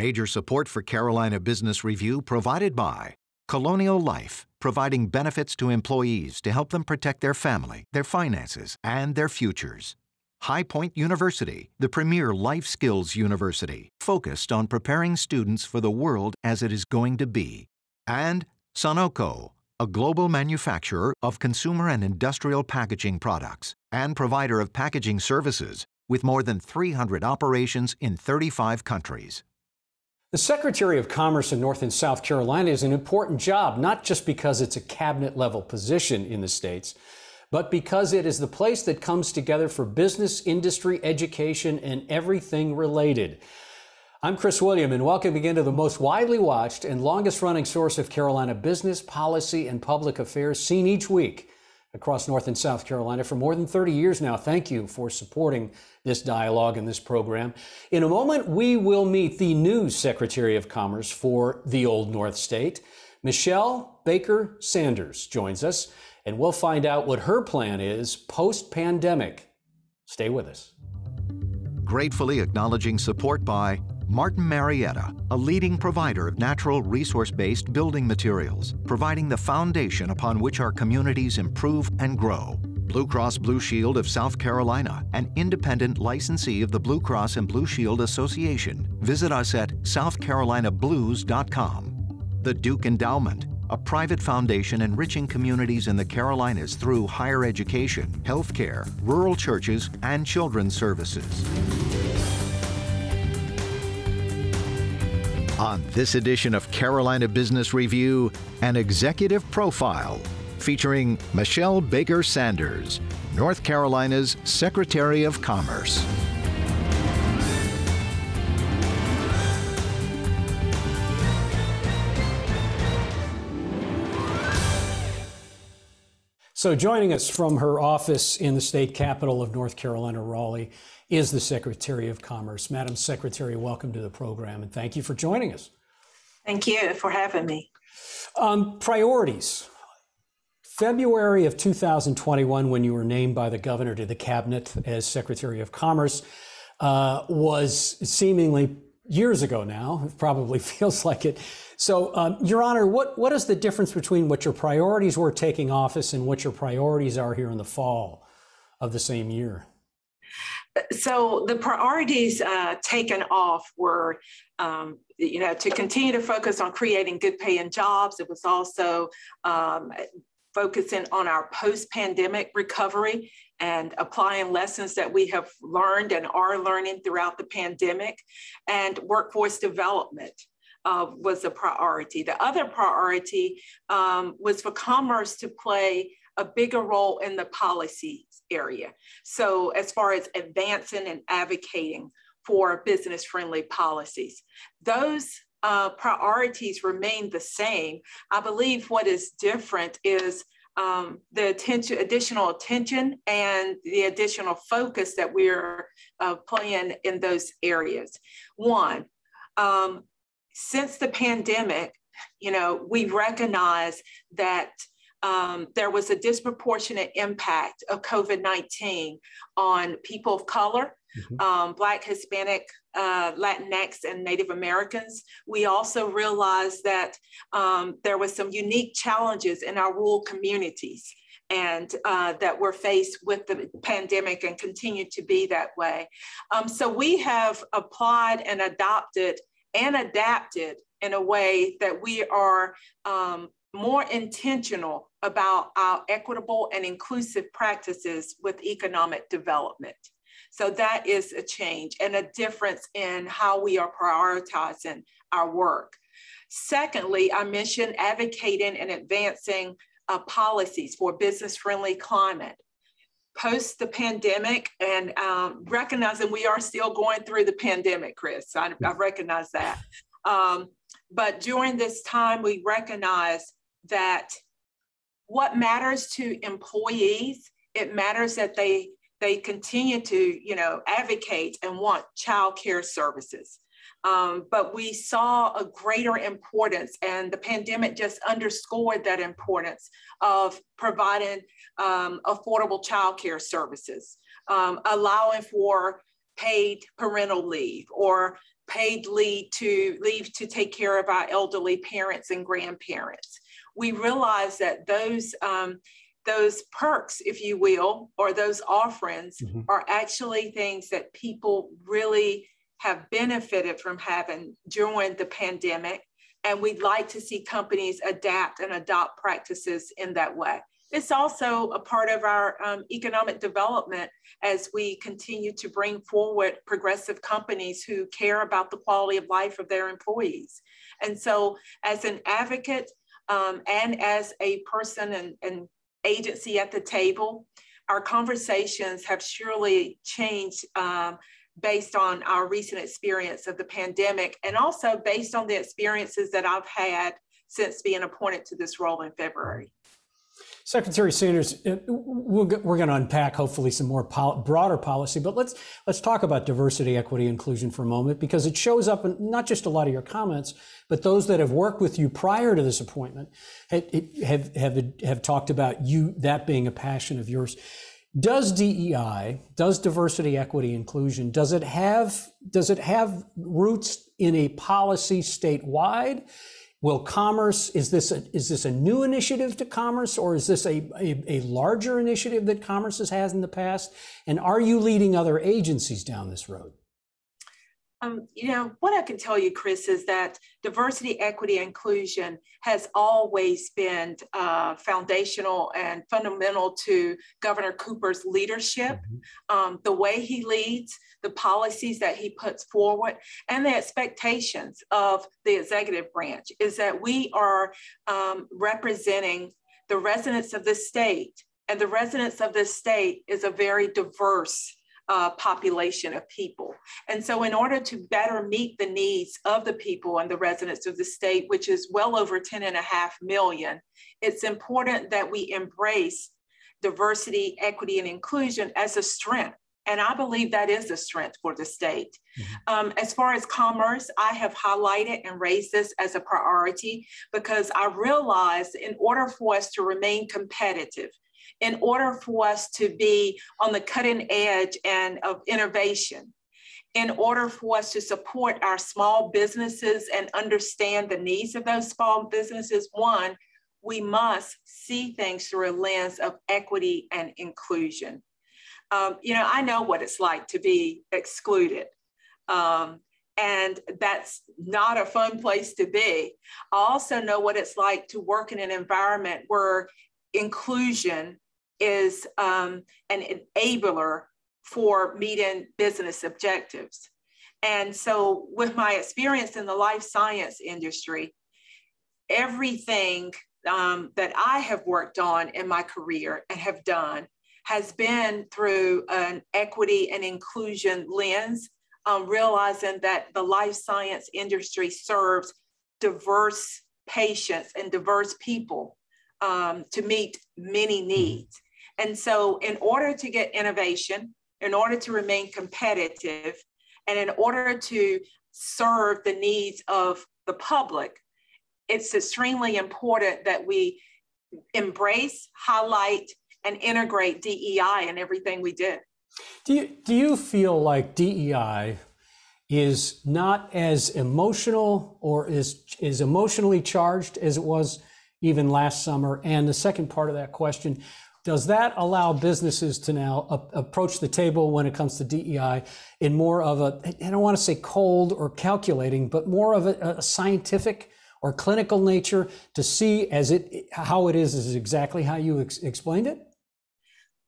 Major support for Carolina Business Review provided by Colonial Life, providing benefits to employees to help them protect their family, their finances, and their futures. High Point University, the premier life skills university, focused on preparing students for the world as it is going to be. And Sonoco, a global manufacturer of consumer and industrial packaging products and provider of packaging services with more than 300 operations in 35 countries. The Secretary of Commerce in North and South Carolina is an important job, not just because it's a cabinet level position in the states, but because it is the place that comes together for business, industry, education, and everything related. I'm Chris Williams, and welcome again to the most widely watched and longest running source of Carolina business, policy, and public affairs seen each week across North and South Carolina for more than 30 years now. Thank you for supporting this dialogue and this program. In a moment, we will meet the new Secretary of Commerce for the Old North State. Machelle Baker Sanders joins us, and we'll find out what her plan is post pandemic. Stay with us. Gratefully acknowledging support by Martin Marietta, a leading provider of natural resource based building materials, providing the foundation upon which our communities improve and grow. Blue Cross Blue Shield of South Carolina, an independent licensee of the Blue Cross and Blue Shield Association. Visit us at southcarolinablues.com. The Duke Endowment, a private foundation enriching communities in the Carolinas through higher education, healthcare, rural churches, and children's services. On this edition of Carolina Business Review, an executive profile featuring Machelle Baker Sanders, North Carolina's Secretary of Commerce. So, joining us from her office in the state capital of North Carolina, Raleigh, is the Secretary of Commerce. Madam Secretary, welcome to the program and thank you for joining us. Thank you for having me. Um, priorities. February of 2021, when you were named by the governor to the cabinet as Secretary of Commerce, uh, was seemingly years ago now. It probably feels like it. So, um, Your Honor, what, what is the difference between what your priorities were taking office and what your priorities are here in the fall of the same year? So the priorities uh, taken off were um, you know to continue to focus on creating good paying jobs it was also um, focusing on our post-pandemic recovery and applying lessons that we have learned and are learning throughout the pandemic and workforce development uh, was a priority. The other priority um, was for commerce to play a bigger role in the policy area. So, as far as advancing and advocating for business friendly policies, those uh, priorities remain the same. I believe what is different is um, the attention, additional attention and the additional focus that we're uh, playing in those areas. One, um, since the pandemic, you know, we recognize that um, there was a disproportionate impact of COVID 19 on people of color, mm-hmm. um, Black, Hispanic, uh, Latinx, and Native Americans. We also realized that um, there was some unique challenges in our rural communities and uh, that were faced with the pandemic and continue to be that way. Um, so we have applied and adopted and adapted in a way that we are um, more intentional about our equitable and inclusive practices with economic development. So that is a change and a difference in how we are prioritizing our work. Secondly, I mentioned advocating and advancing uh, policies for business friendly climate. Post the pandemic and um, recognizing we are still going through the pandemic, Chris, I, I recognize that. Um, but during this time, we recognize that what matters to employees, it matters that they they continue to you know advocate and want child care services. Um, but we saw a greater importance, and the pandemic just underscored that importance of providing um, affordable child care services, um, allowing for paid parental leave or paid leave to leave to take care of our elderly parents and grandparents. We realize that those um, those perks, if you will, or those offerings mm-hmm. are actually things that people really have benefited from having during the pandemic. And we'd like to see companies adapt and adopt practices in that way. It's also a part of our um, economic development as we continue to bring forward progressive companies who care about the quality of life of their employees. And so, as an advocate um, and as a person and, and agency at the table, our conversations have surely changed um, based on our recent experience of the pandemic and also based on the experiences that I've had since being appointed to this role in February. Secretary Sanders, we we are going to unpack hopefully some more broader policy, but let's let's talk about diversity, equity, inclusion for a moment because it shows up in not just a lot of your comments, but those that have worked with you prior to this appointment have have have talked about you that being a passion of yours. Does DEI, does diversity, equity, inclusion, does it have does it have roots in a policy statewide? Will commerce, is this a, is this a new initiative to commerce or is this a, a, a larger initiative that commerce has had in the past? And are you leading other agencies down this road? Um, you know, what I can tell you, Chris, is that diversity, equity, inclusion has always been uh, foundational and fundamental to Governor Cooper's leadership, mm-hmm. um, the way he leads, the policies that he puts forward, and the expectations of the executive branch is that we are um, representing the residents of the state. And the residents of this state is a very diverse uh, population of people. And so, in order to better meet the needs of the people and the residents of the state, which is well over 10 and a half million, it's important that we embrace diversity, equity, and inclusion as a strength. And I believe that is a strength for the state. Mm-hmm. Um, as far as commerce, I have highlighted and raised this as a priority because I realize in order for us to remain competitive, in order for us to be on the cutting edge and of innovation, in order for us to support our small businesses and understand the needs of those small businesses, one, we must see things through a lens of equity and inclusion. Um, you know, I know what it's like to be excluded. Um, and that's not a fun place to be. I also know what it's like to work in an environment where inclusion is um, an enabler for meeting business objectives. And so, with my experience in the life science industry, everything um, that I have worked on in my career and have done has been through an equity and inclusion lens, um, realizing that the life science industry serves diverse patients and diverse people um, to meet many needs. And so, in order to get innovation, in order to remain competitive, and in order to serve the needs of the public, it's extremely important that we embrace, highlight, and integrate DEI in everything we do. Do you, do you feel like DEI is not as emotional or is, is emotionally charged as it was even last summer? And the second part of that question, does that allow businesses to now a- approach the table when it comes to DEI in more of a, I don't want to say cold or calculating, but more of a, a scientific or clinical nature to see as it how it is is exactly how you ex- explained it?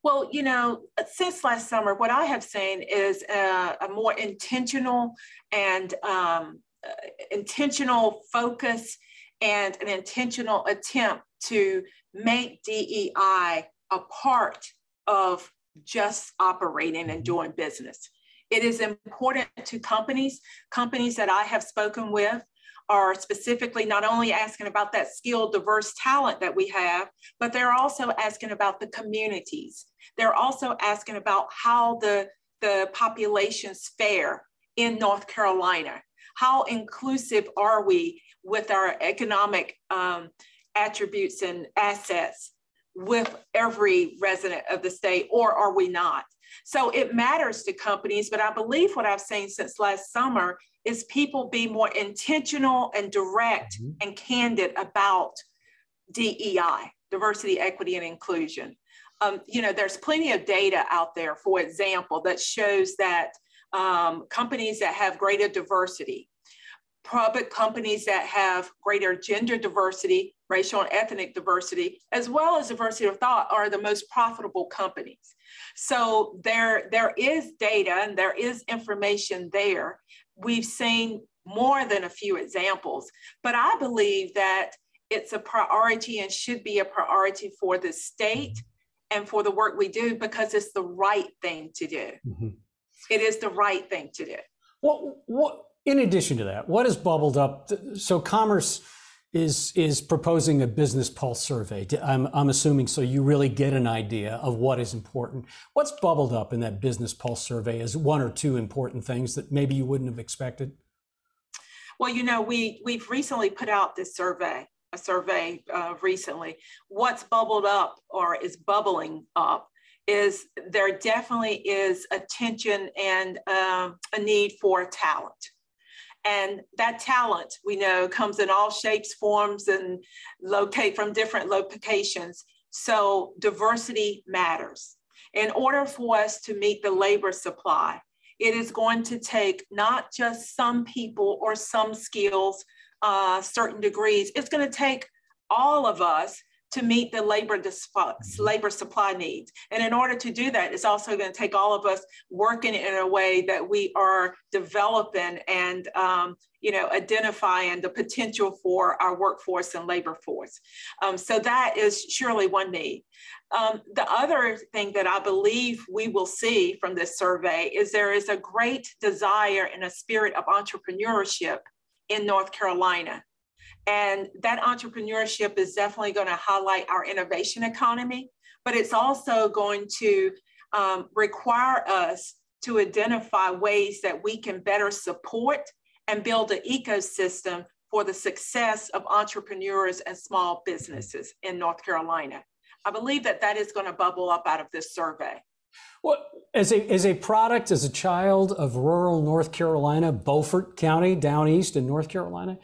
Well, you know, since last summer, what I have seen is a, a more intentional and um, uh, intentional focus and an intentional attempt to make DEI a part of just operating and mm-hmm. doing business. It is important to companies, companies that I have spoken with are specifically not only asking about that skilled, diverse talent that we have, but they're also asking about the communities. They're also asking about how the, the populations fare in North Carolina. How inclusive are we with our economic um, attributes and assets with every resident of the state, or are we not? So it matters to companies, but I believe what I've seen since last summer is people be more intentional and direct mm-hmm. and candid about DEI, diversity, equity, and inclusion. Um, you know, there's plenty of data out there, for example, that shows that um, companies that have greater diversity, public companies that have greater gender diversity, racial and ethnic diversity, as well as diversity of thought, are the most profitable companies. So there, there is data and there is information there. We've seen more than a few examples, but I believe that it's a priority and should be a priority for the state and for the work we do because it's the right thing to do. Mm-hmm. It is the right thing to do. What, what, in addition to that, what has bubbled up? So, Commerce is is proposing a business pulse survey. I'm, I'm assuming so you really get an idea of what is important. What's bubbled up in that business pulse survey as one or two important things that maybe you wouldn't have expected? Well, you know, we we've recently put out this survey, a survey uh, recently. What's bubbled up or is bubbling up is there definitely is attention and um, a need for talent. And that talent, we know, comes in all shapes, forms, and locate from different locations. So diversity matters. In order for us to meet the labor supply, it is going to take not just some people or some skills, uh, certain degrees. It's going to take all of us to meet the labor, mm-hmm. labor supply needs. And in order to do that, it's also going to take all of us working in a way that we are developing and um, you know identifying the potential for our workforce and labor force. Um, so that is surely one need. Um, the other thing that I believe we will see from this survey is there is a great desire and a spirit of entrepreneurship in North Carolina. And that entrepreneurship is definitely going to highlight our innovation economy, but it's also going to um, require us to identify ways that we can better support and build an ecosystem for the success of entrepreneurs and small businesses in North Carolina. I believe that that is going to bubble up out of this survey. Well, as a, as a product, as a child of rural North Carolina, Beaufort County down east in North Carolina,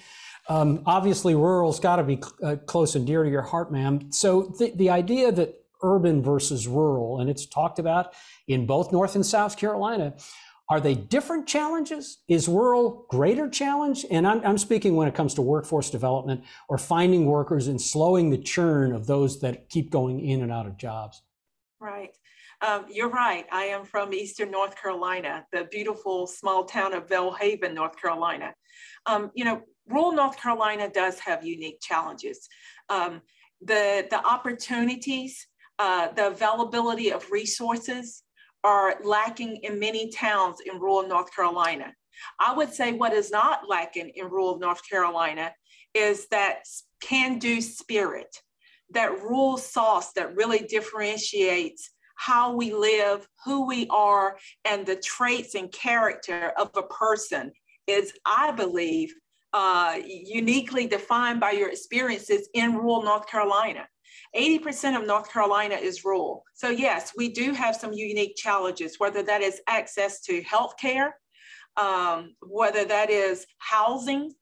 um, obviously, rural's got to be uh, close and dear to your heart, ma'am. So the, the idea that urban versus rural, and it's talked about in both North and South Carolina, are they different challenges? Is rural greater challenge? And I'm, I'm speaking when it comes to workforce development or finding workers and slowing the churn of those that keep going in and out of jobs. Right. Um, you're right. I am from Eastern North Carolina, the beautiful small town of Belhaven, North Carolina. Um, you know, rural North Carolina does have unique challenges. Um, the, the opportunities, uh, the availability of resources are lacking in many towns in rural North Carolina. I would say what is not lacking in rural North Carolina is that can do spirit, that rural sauce that really differentiates how we live, who we are, and the traits and character of a person is, I believe, uh, uniquely defined by your experiences in rural North Carolina. 80% of North Carolina is rural. So, yes, we do have some unique challenges, whether that is access to health care, um, whether that is housing,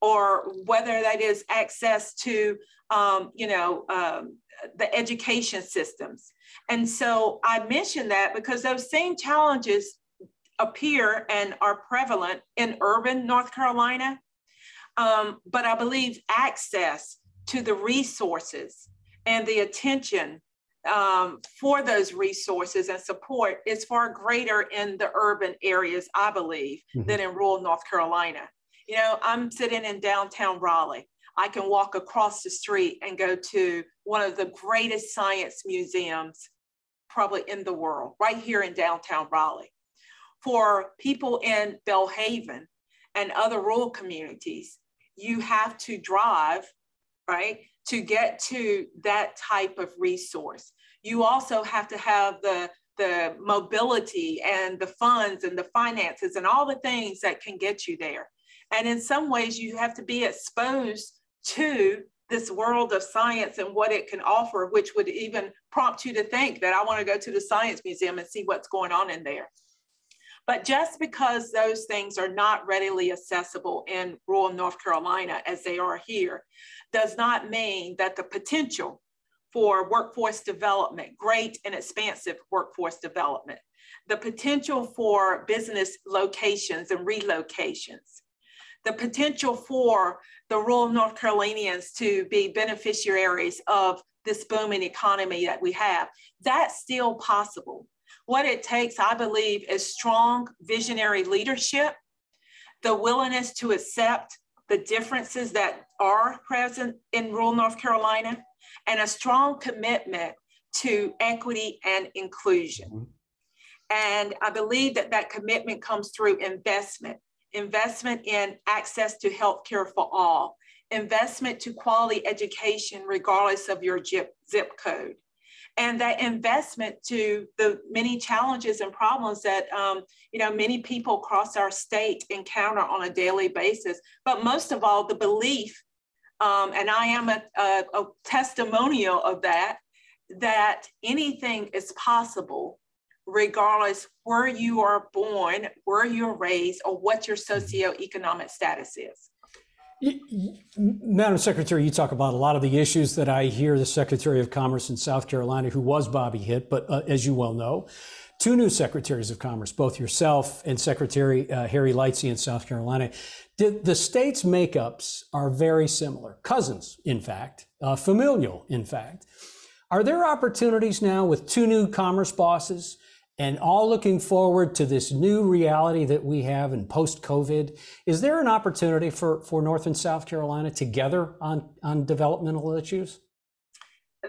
or whether that is access to, um, you know, um, the education systems. And so I mention that because those same challenges appear and are prevalent in urban North Carolina um, but I believe access to the resources and the attention um, for those resources and support is far greater in the urban areas, I believe, mm-hmm. than in rural North Carolina. You know, I'm sitting in downtown Raleigh. I can walk across the street and go to one of the greatest science museums probably in the world, right here in downtown Raleigh. For people in Belhaven and other rural communities, you have to drive, right, to get to that type of resource. You also have to have the the mobility and the funds and the finances and all the things that can get you there. And in some ways, you have to be exposed to this world of science and what it can offer, which would even prompt you to think that I want to go to the Science Museum and see what's going on in there. But just because those things are not readily accessible in rural North Carolina as they are here, does not mean that the potential for workforce development, great and expansive workforce development, the potential for business locations and relocations, the potential for the rural North Carolinians to be beneficiaries of this booming economy that we have. That's still possible. What it takes, I believe, is strong visionary leadership, the willingness to accept the differences that are present in rural North Carolina, and a strong commitment to equity and inclusion. Mm-hmm. And I believe that that commitment comes through investment investment in access to healthcare for all, investment to quality education regardless of your zip, zip code, and that investment to the many challenges and problems that um, you know many people across our state encounter on a daily basis. But most of all, the belief, um, and I am a, a, a testimonial of that, that anything is possible regardless where you are born, where you're raised, or what your mm-hmm. socioeconomic status is. Madam Secretary, you talk about a lot of the issues that I hear the Secretary of Commerce in South Carolina, who was Bobby Hitt, but uh, as you well know, two new secretaries of commerce, both yourself and Secretary uh, Harry Lightsey in South Carolina. The, the states' makeups are very similar, cousins, in fact, uh, familial, in fact. Are there opportunities now with two new commerce bosses and all looking forward to this new reality that we have in post COVID. Is there an opportunity for, for North and South Carolina together on, on developmental issues?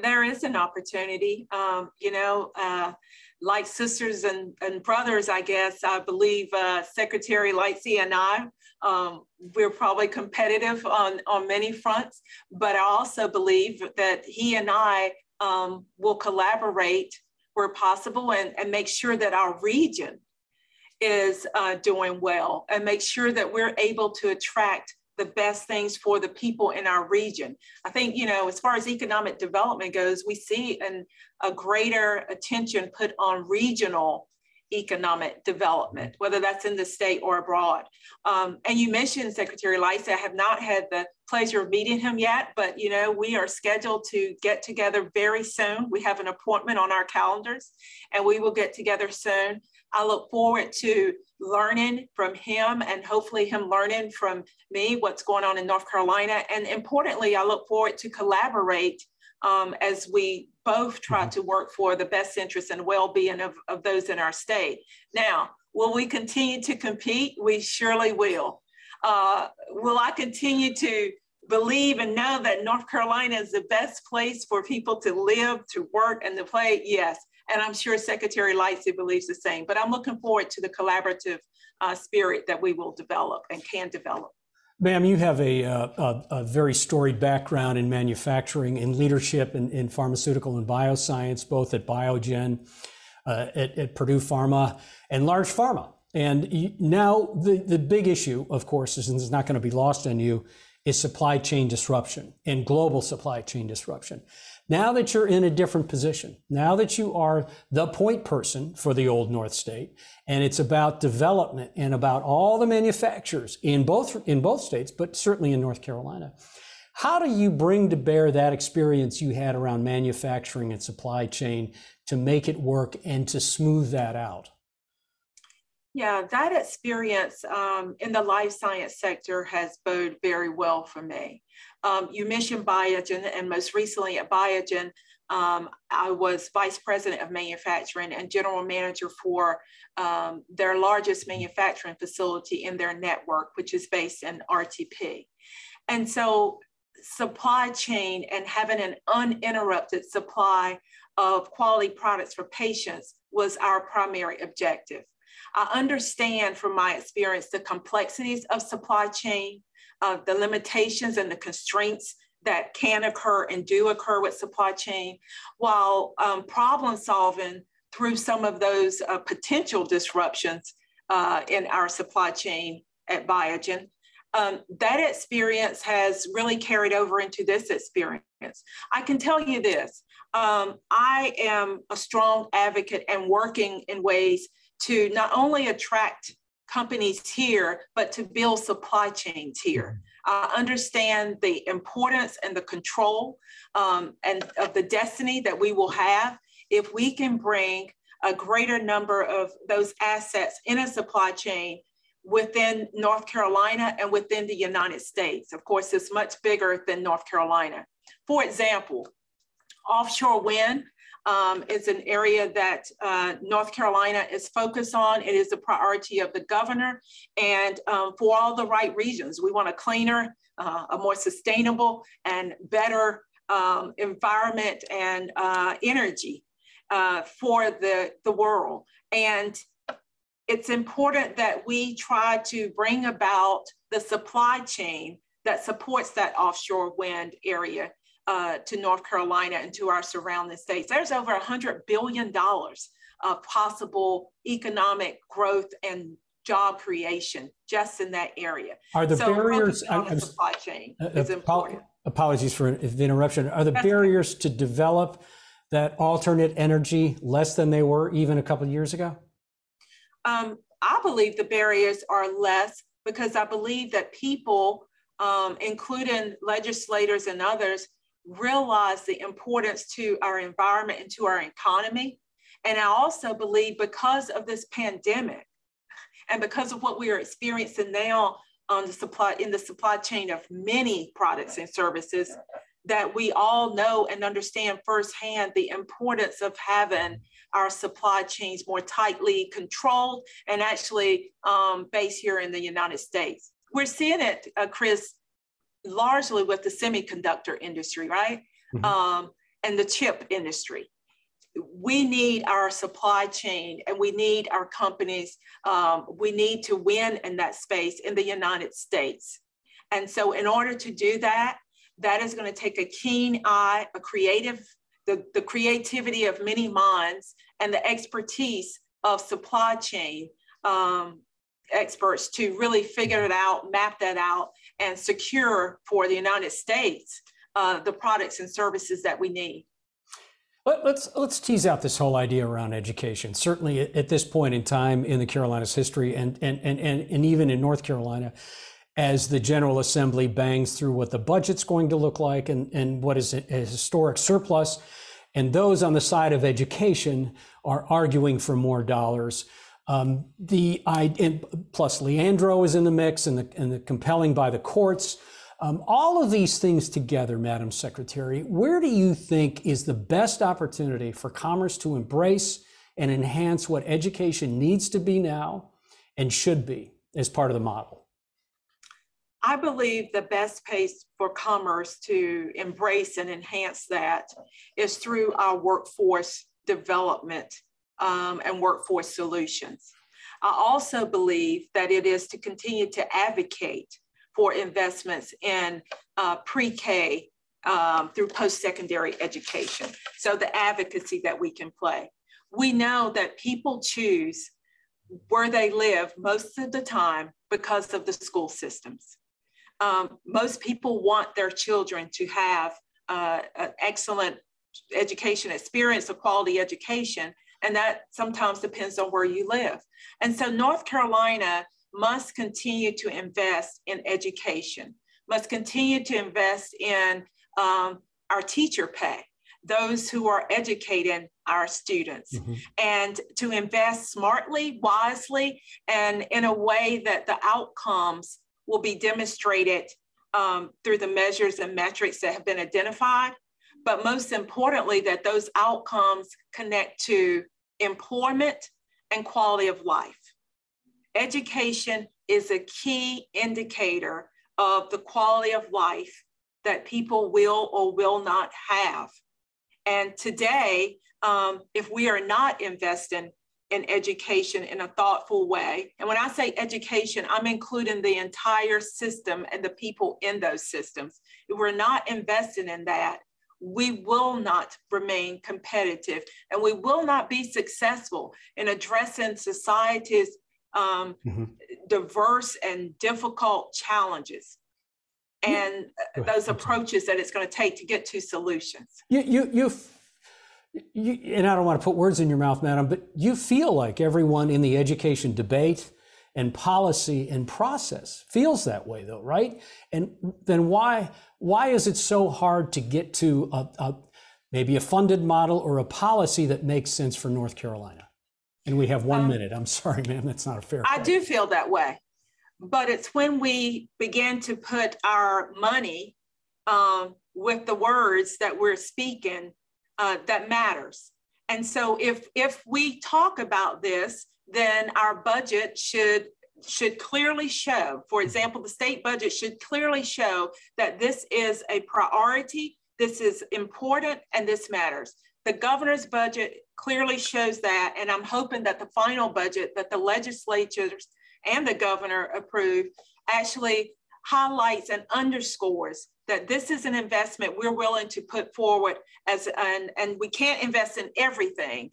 There is an opportunity. Um, you know, uh, like sisters and, and brothers, I guess, I believe uh, Secretary Lightsey and I, um, we're probably competitive on, on many fronts, but I also believe that he and I um, will collaborate where possible and, and make sure that our region is uh, doing well and make sure that we're able to attract the best things for the people in our region. I think, you know, as far as economic development goes, we see an, a greater attention put on regional economic development, whether that's in the state or abroad. Um, and you mentioned Secretary Lightsey. I have not had the pleasure of meeting him yet, but you know we are scheduled to get together very soon. We have an appointment on our calendars, and we will get together soon. I look forward to learning from him and hopefully him learning from me what's going on in North Carolina. And importantly, I look forward to collaborate um, as we both try mm-hmm. to work for the best interests and well-being of, of those in our state. Now, will we continue to compete? We surely will. Uh, will I continue to believe and know that North Carolina is the best place for people to live, to work, and to play? Yes. And I'm sure Secretary Lightsey believes the same. But I'm looking forward to the collaborative uh, spirit that we will develop and can develop. Ma'am, you have a, uh, a, a, very storied background in manufacturing and leadership in, in pharmaceutical and bioscience, both at Biogen, uh, at, at, Purdue Pharma, and large pharma. And now the, the big issue, of course, is, and it's not going to be lost on you, is supply chain disruption and global supply chain disruption. Now that you're in a different position, now that you are the point person for the Old North State, and it's about development and about all the manufacturers in both in both states, but certainly in North Carolina. How do you bring to bear that experience you had around manufacturing and supply chain to make it work and to smooth that out? Yeah, that experience um, in the life science sector has bode very well for me. Um, you mentioned Biogen, and most recently at Biogen, um, I was vice president of manufacturing and general manager for um, their largest manufacturing facility in their network, which is based in RTP. And so, supply chain and having an uninterrupted supply of quality products for patients was our primary objective. I understand from my experience the complexities of supply chain, uh, the limitations and the constraints that can occur and do occur with supply chain, while um, problem solving through some of those uh, potential disruptions uh, in our supply chain at Biogen. um, that experience has really carried over into this experience. I can tell you this um, I am a strong advocate and working in ways to not only attract companies here, but to build supply chains here. I understand the importance and the control um, and of the destiny that we will have if we can bring a greater number of those assets in a supply chain within North Carolina and within the United States. Of course, it's much bigger than North Carolina. For example, offshore wind um, is an area that uh, North Carolina is focused on. It is a priority of the governor and um, for all the right reasons. We want a cleaner, uh, a more sustainable and better um, environment and uh, energy uh, for the, the world. And it's important that we try to bring about the supply chain that supports that offshore wind area uh, to North Carolina and to our surrounding states. There's over $100 billion of possible economic growth and job creation just in that area. Are the so barriers on the supply chain uh, is important. Apologies for the interruption. Are the That's barriers okay. to develop that alternate energy less than they were even a couple of years ago? Um, I believe the barriers are less because I believe that people, um, including legislators and others, realize the importance to our environment and to our economy. And I also believe because of this pandemic and because of what we are experiencing now on the supply in the supply chain of many products and services, that we all know and understand firsthand the importance of having our supply chains more tightly controlled and actually um, based here in the United States. We're seeing it, uh, Chris, largely with the semiconductor industry, right? Mm-hmm. Um, and the chip industry. We need our supply chain and we need our companies. Um, we need to win in that space in the United States. And so, in order to do that, that is going to take a keen eye, a creative the, the creativity of many minds and the expertise of supply chain um, experts to really figure it out, map that out, and secure for the United States uh, the products and services that we need. Let, us let's tease out this whole idea around education. Certainly, at, this point in time in the Carolinas' history, and and and and, and even in North Carolina, as the General Assembly bangs through what the budget's going to look like and, and what is a historic surplus and those on the side of education are arguing for more dollars. Um, the I, plus Leandro is in the mix, and the, and the compelling by the courts. Um, all of these things together, Madam Secretary, where do you think is the best opportunity for commerce to embrace and enhance what education needs to be now and should be as part of the model? I believe the best pace for commerce to embrace and enhance that is through our workforce development um, and workforce solutions. I also believe that it is to continue to advocate for investments in uh, pre K um, through post secondary education. So, the advocacy that we can play. We know that people choose where they live most of the time because of the school systems um, most people want their children to have uh, an excellent education experience, a quality education, and that sometimes depends on where you live. And so North Carolina must continue to invest in education, must continue to invest in um, our teacher pay, those who are educating our students, mm-hmm. and to invest smartly, wisely, and in a way that the outcomes will be demonstrated um, through the measures and metrics that have been identified. But most importantly, that those outcomes connect to employment and quality of life. Education is a key indicator of the quality of life that people will or will not have. And today, um, if we are not investing in education in a thoughtful way. And when I say education, I'm including the entire system and the people in those systems. If we're not investing in that, we will not remain competitive and we will not be successful in addressing society's um, mm-hmm. diverse and difficult challenges and those approaches that it's going to take to get to solutions. You, you, you, you, and I don't want to put words in your mouth, madam, but you feel like everyone in the education debate and policy and process feels that way, though, right? And then why why is it so hard to get to a, a maybe a funded model or a policy that makes sense for North Carolina? And we have one um, minute. I'm sorry, ma'am, that's not a fair. I do feel that way but it's when we begin to put our money um, with the words that we're speaking uh, that matters. And so if if we talk about this, then our budget should should clearly show, for example, the state budget should clearly show that this is a priority, this is important, and this matters. The governor's budget clearly shows that, and I'm hoping that the final budget that the legislatures and the governor approve actually highlights and underscores that this is an investment we're willing to put forward as an, and we can't invest in everything,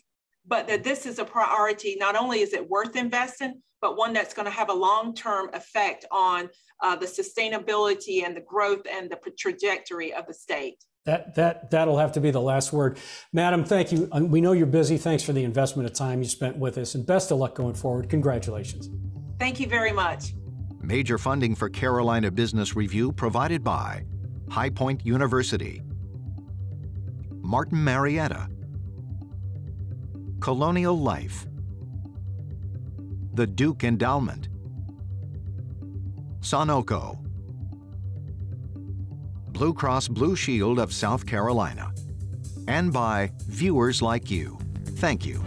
but that this is a priority. Not only is it worth investing, but one that's going to have a long-term effect on uh, the sustainability and the growth and the trajectory of the state. That, that, that'll have to be the last word. Madam, thank you. Uh, we know you're busy. Thanks for the investment of time you spent with us and best of luck going forward. Congratulations. Thank you very much. Major funding for Carolina Business Review provided by High Point University, Martin Marietta, Colonial Life, the Duke Endowment, Sonoco, Blue Cross Blue Shield of South Carolina, and by viewers like you. Thank you.